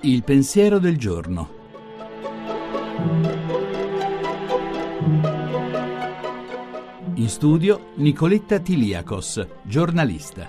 Il pensiero del giorno. In studio Nicoletta Tiliakos, giornalista.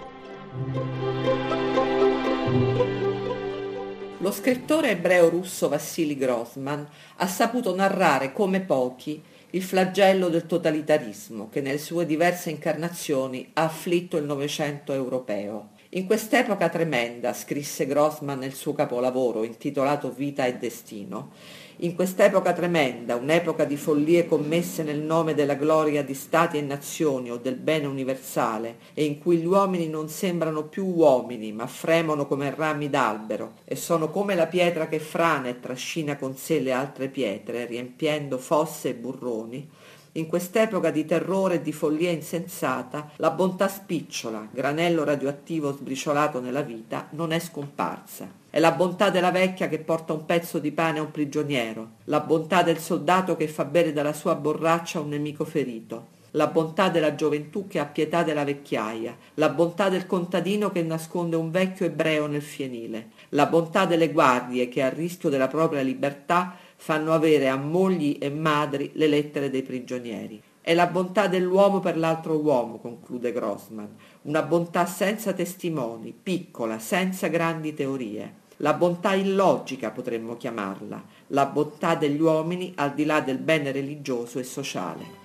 Lo scrittore ebreo russo Vassili Grossman ha saputo narrare come pochi il flagello del totalitarismo che nelle sue diverse incarnazioni ha afflitto il Novecento europeo. In quest'epoca tremenda, scrisse Grossman nel suo capolavoro intitolato Vita e Destino, in quest'epoca tremenda, un'epoca di follie commesse nel nome della gloria di stati e nazioni o del bene universale, e in cui gli uomini non sembrano più uomini, ma fremono come rami d'albero, e sono come la pietra che frana e trascina con sé le altre pietre, riempiendo fosse e burroni, in quest'epoca di terrore e di follia insensata, la bontà spicciola, granello radioattivo sbriciolato nella vita, non è scomparsa. È la bontà della vecchia che porta un pezzo di pane a un prigioniero, la bontà del soldato che fa bere dalla sua borraccia un nemico ferito, la bontà della gioventù che ha pietà della vecchiaia, la bontà del contadino che nasconde un vecchio ebreo nel fienile, la bontà delle guardie che a rischio della propria libertà fanno avere a mogli e madri le lettere dei prigionieri. È la bontà dell'uomo per l'altro uomo, conclude Grossman, una bontà senza testimoni, piccola, senza grandi teorie. La bontà illogica potremmo chiamarla, la bontà degli uomini al di là del bene religioso e sociale.